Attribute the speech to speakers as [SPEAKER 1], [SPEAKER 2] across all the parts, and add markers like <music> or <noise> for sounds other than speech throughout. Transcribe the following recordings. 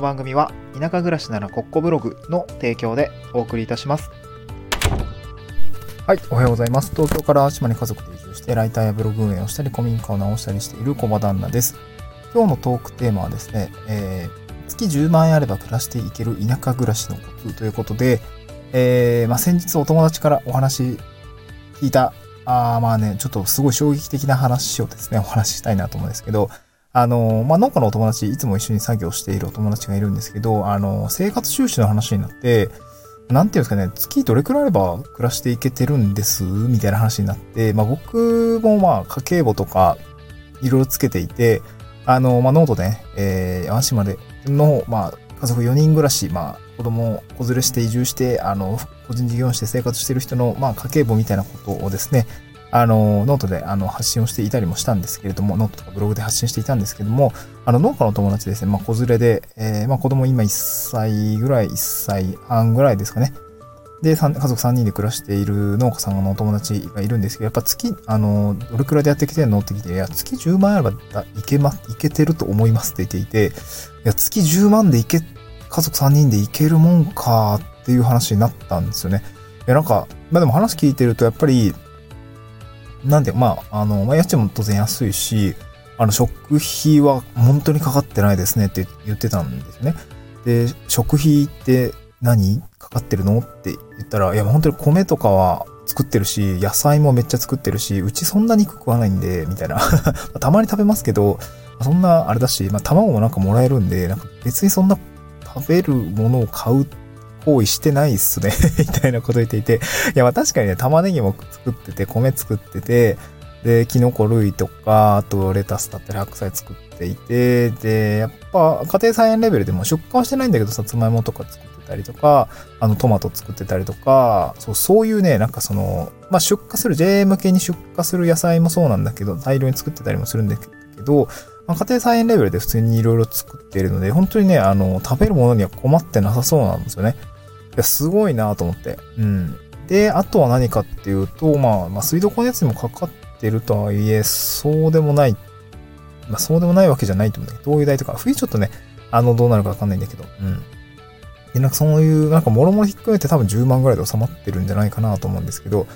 [SPEAKER 1] の番組は田舎暮らしならコッコブログの提供でお送りいたします。はい、おはようございます。東京から島に家族で移住してライターやブログ運営をしたり古民家を直したりしている小場旦那です。今日のトークテーマはですね、えー、月10万円あれば暮らしていける田舎暮らしのコツということで、えー、まあ、先日お友達からお話聞いた、あまあね、ちょっとすごい衝撃的な話をですね、お話ししたいなと思うんですけど、あの、まあ、農家のお友達、いつも一緒に作業しているお友達がいるんですけど、あの、生活収支の話になって、なんていうんですかね、月どれくらいあれば暮らしていけてるんです？みたいな話になって、まあ、僕もま、家計簿とか、いろいろつけていて、あの、まあ、ノートでね、えー、山島での、まあ、家族4人暮らし、まあ、子供子連れして移住して、あの、個人事業主して生活してる人の、まあ、家計簿みたいなことをですね、あの、ノートであの発信をしていたりもしたんですけれども、ノートとかブログで発信していたんですけども、あの、農家の友達ですね、まあ、子連れで、えー、まあ、子供今1歳ぐらい、1歳半ぐらいですかね。で、家族3人で暮らしている農家さんのお友達がいるんですけど、やっぱ月、あの、どれくらいでやってきてんのって聞いて、いや、月10万あればいけま、いけてると思いますって言っていて、いや、月10万でいけ、家族3人でいけるもんかっていう話になったんですよね。いや、なんか、まあでも話聞いてると、やっぱり、なんで、まあ、あの、まあ、家賃も当然安いし、あの、食費は本当にかかってないですねって言ってたんですね。で、食費って何かかってるのって言ったら、いや、本当に米とかは作ってるし、野菜もめっちゃ作ってるし、うちそんな肉食わないんで、みたいな。<laughs> たまに食べますけど、そんなあれだし、まあ、卵もなんかもらえるんで、なんか別にそんな食べるものを買うっ行為してないっすね <laughs> みたいなこと言っていて、いや、まあ確かにね、玉ねぎも作ってて、米作ってて、で、キノコ類とか、あとレタスだったり白菜作っていて、で、やっぱ家庭菜園レベルでも出荷はしてないんだけど、さつまいもとか作ってたりとか、あのトマト作ってたりとか、そう、そういうね、なんかその、まあ出荷する、JA 向けに出荷する野菜もそうなんだけど、大量に作ってたりもするんだけど、まあ、家庭菜園レベルで普通にいろいろ作っているので、本当にね、あの、食べるものには困ってなさそうなんですよね。や、すごいなと思って。うん。で、あとは何かっていうと、まあ、まあ、水道光熱にもかかってるとはいえ、そうでもない。まあ、そうでもないわけじゃないと思うんだけど、灯油代とか、冬ちょっとね、あの、どうなるかわかんないんだけど、うん。で、なんかそういう、なんか、もろもろひっくめて多分10万ぐらいで収まってるんじゃないかなと思うんですけど、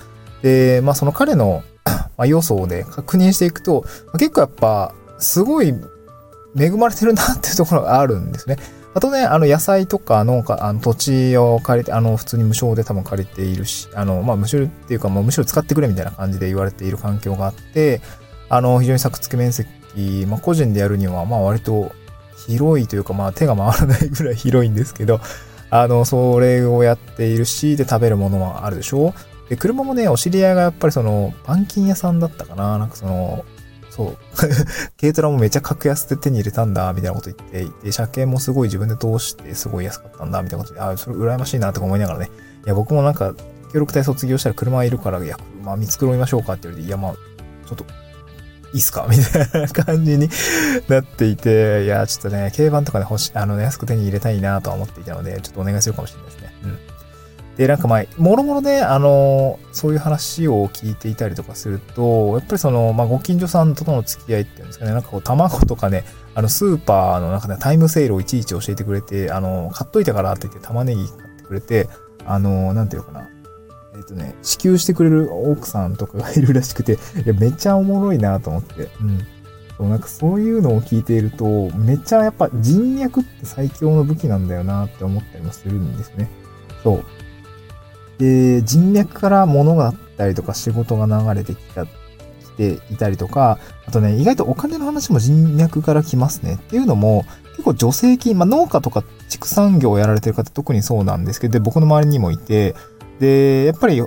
[SPEAKER 1] で、まあ、その彼の <coughs> まあ、予想で確認していくと、ま、結構やっぱ、すごい恵まれてるなっていうところがあるんですね。あとね、あの野菜とか農家、あの土地を借りて、あの普通に無償で多分借りているし、あの、まあ無償っていうかもうむしろ使ってくれみたいな感じで言われている環境があって、あの非常に作付け面積、まあ個人でやるにはまあ割と広いというかまあ手が回らないぐらい広いんですけど、<laughs> あの、それをやっているし、で食べるものもあるでしょ？で、車もね、お知り合いがやっぱりその、板金屋さんだったかな。なんかその、そう。<laughs> 軽トラもめちゃ格安で手に入れたんだ、みたいなこと言っていて、車検もすごい自分で通してすごい安かったんだ、みたいなことで、あ、それ羨ましいなとか思いながらね。いや、僕もなんか、協力隊卒業したら車いるから、いや、車見繕いましょうかって言われて、いや、まあ、ちょっと、いいっすかみたいな感じになっていて、いや、ちょっとね、軽バンとかで欲しい、あのね、安く手に入れたいなとは思っていたので、ちょっとお願いするかもしれないですね。で、なんかまあ、もろもろね、あの、そういう話を聞いていたりとかすると、やっぱりその、まあ、ご近所さんとの付き合いっていうんですかね、なんかこう、卵とかね、あの、スーパーの中でタイムセールをいちいち教えてくれて、あの、買っといたからって言って玉ねぎ買ってくれて、あの、なんていうのかな。えっ、ー、とね、支給してくれる奥さんとかがいるらしくて、いや、めっちゃおもろいなと思って。うん。そう、なんかそういうのを聞いていると、めっちゃやっぱ人脈って最強の武器なんだよなって思ったりもするんですね。そう。で、人脈から物があったりとか仕事が流れてきた、来ていたりとか、あとね、意外とお金の話も人脈から来ますね。っていうのも、結構助成金、まあ農家とか畜産業をやられてる方特にそうなんですけど、で、僕の周りにもいて、で、やっぱり、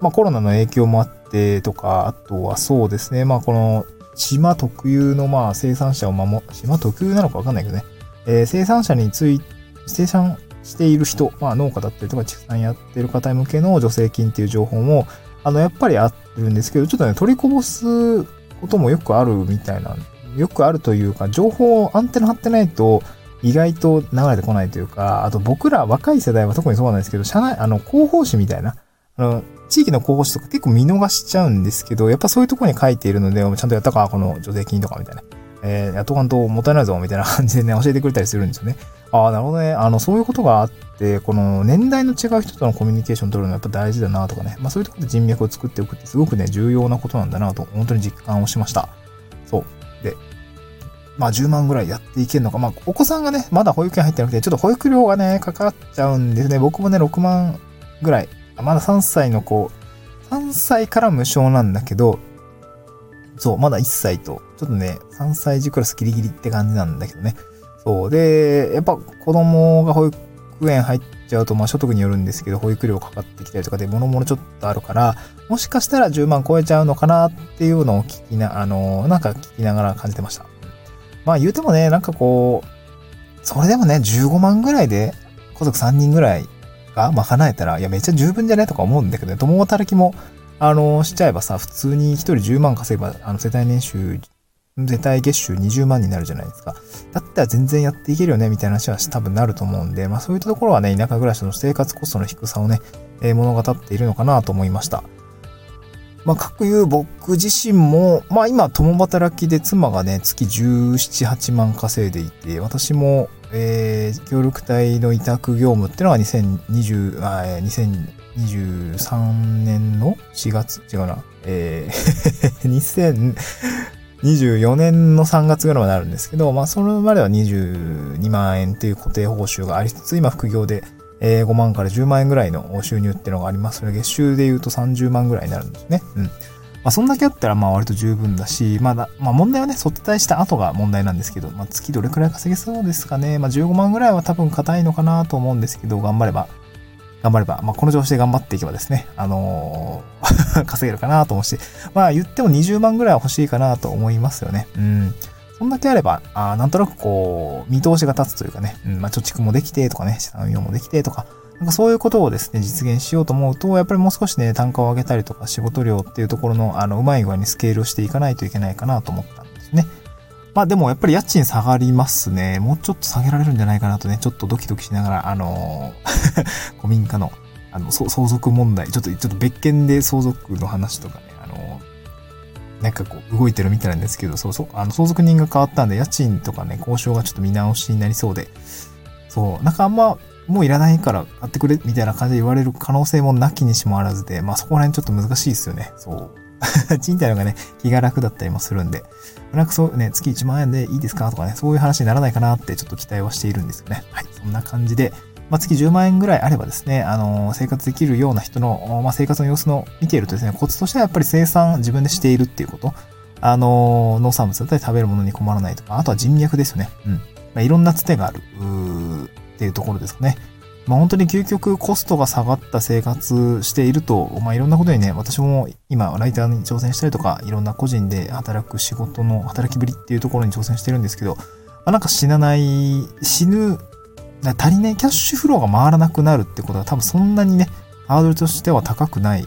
[SPEAKER 1] まあコロナの影響もあってとか、あとはそうですね、まあこの島特有のまあ生産者を守、島特有なのかわかんないけどね、えー、生産者について、生産している人、まあ農家だったりとか畜産やってる方向けの助成金っていう情報も、あの、やっぱりあるんですけど、ちょっとね、取りこぼすこともよくあるみたいな、よくあるというか、情報をアンテナ張ってないと、意外と流れてこないというか、あと僕ら若い世代は特にそうなんですけど、社内、あの、広報誌みたいな、あの、地域の広報誌とか結構見逃しちゃうんですけど、やっぱそういうとこに書いているので、ちゃんとやったか、この助成金とかみたいな。えー、やっとかんともったいないぞ、みたいな感じでね、教えてくれたりするんですよね。ああ、なるほどね。あの、そういうことがあって、この年代の違う人とのコミュニケーション取るのはやっぱ大事だなとかね。まあそういうところで人脈を作っておくってすごくね、重要なことなんだなと、本当に実感をしました。そう。で、まあ10万ぐらいやっていけるのか。まあお子さんがね、まだ保育園入ってなくて、ちょっと保育料がね、かかっちゃうんですね。僕もね、6万ぐらい。まだ3歳の子、3歳から無償なんだけど、そう、まだ1歳と、ちょっとね、3歳児クラスギリギリって感じなんだけどね。そう。で、やっぱ子供が保育園入っちゃうと、まあ所得によるんですけど、保育料かかってきたりとかで、もろもろちょっとあるから、もしかしたら10万超えちゃうのかなっていうのを聞きな、あの、なんか聞きながら感じてました。まあ言うてもね、なんかこう、それでもね、15万ぐらいで、家族3人ぐらいが賄えたら、いや、めっちゃ十分じゃないとか思うんだけどね、共働きも、あの、しちゃえばさ、普通に1人10万稼げば、あの、世帯年収、世帯月収20万になるじゃないですか。だったら全然やっていけるよね、みたいな話は多分なると思うんで、まあそういったところはね、田舎暮らしの生活コストの低さをね、えー、物語っているのかなと思いました。まあ、各いう僕自身も、まあ今、共働きで妻がね、月17、8万稼いでいて、私も、えー、協力隊の委託業務っていうのは2020、あ2023年の4月違うな。えー、<laughs> 24年の3月ぐらいまであるんですけど、まあそれまでは22万円っていう固定報酬がありつつ、今副業でえ、5万から10万円ぐらいの収入っていうのがあります。それ月収で言うと30万ぐらいになるんですね。うん。まあ、そんだけあったら、まあ、割と十分だし、まだ、まあ、問題はね、卒退した後が問題なんですけど、まあ、月どれくらい稼げそうですかね。まあ、15万ぐらいは多分硬いのかなと思うんですけど、頑張れば、頑張れば、まあ、この調子で頑張っていけばですね、あのー <laughs> 稼げるかなと思うし、まあ、言っても20万ぐらいは欲しいかなと思いますよね。うん。そんだけあれば、あなんとなくこう、見通しが立つというかね、うん、まあ、貯蓄もできてとかね、資産運用もできてとか、なんかそういうことをですね、実現しようと思うと、やっぱりもう少しね、単価を上げたりとか、仕事量っていうところの、あの、うまい具合にスケールをしていかないといけないかなと思ったんですね。まあでもやっぱり家賃下がりますね。もうちょっと下げられるんじゃないかなとね、ちょっとドキドキしながら、あのー、<laughs> 古民家の、あの、相続問題、ちょっと、ちょっと別件で相続の話とかね、あのー、なんかこう、動いてるみたいなんですけど、そうそう、あの、相続人が変わったんで、家賃とかね、交渉がちょっと見直しになりそうで、そう、なんかあんま、もういらないから買ってくれ、みたいな感じで言われる可能性もなきにしもあらずで、まあそこら辺ちょっと難しいですよね。そう。<laughs> 賃貸のがね、気が楽だったりもするんで、なんかそうね、月1万円でいいですかとかね、そういう話にならないかなってちょっと期待はしているんですよね。はい。そんな感じで、まあ、月10万円ぐらいあればですね、あのー、生活できるような人の、まあ、生活の様子の見ているとですね、コツとしてはやっぱり生産自分でしているっていうこと。あのー、農産物だったり食べるものに困らないとか、あとは人脈ですよね。うん。まあ、いろんなつてがある。っていうところですかね。まあ、本当に究極コストが下がった生活していると、まあ、いろんなことにね、私も今、ライターに挑戦したりとか、いろんな個人で働く仕事の働きぶりっていうところに挑戦してるんですけど、まあ、なんか死なない、死ぬ、足りないキャッシュフローが回らなくなるってことは多分そんなにね、ハードルとしては高くない。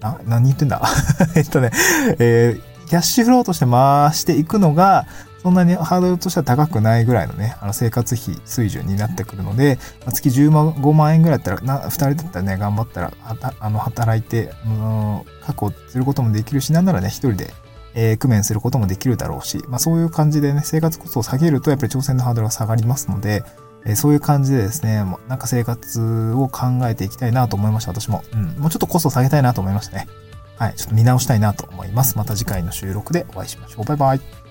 [SPEAKER 1] な、何言ってんだ <laughs> えっとね、えー、キャッシュフローとして回していくのが、そんなにハードルとしては高くないぐらいのね、あの生活費水準になってくるので、月15万円ぐらいだったら、な2人だったらね、頑張ったら、あの働いて、うん、確保することもできるし、なんならね、1人で、えー、工面することもできるだろうし、まあそういう感じでね、生活コストを下げると、やっぱり挑戦のハードルが下がりますので、え、そういう感じでですね、もうなんか生活を考えていきたいなと思いました、私も。うん、もうちょっとコストを下げたいなと思いましたね。はい、ちょっと見直したいなと思います。また次回の収録でお会いしましょう。バイバイ。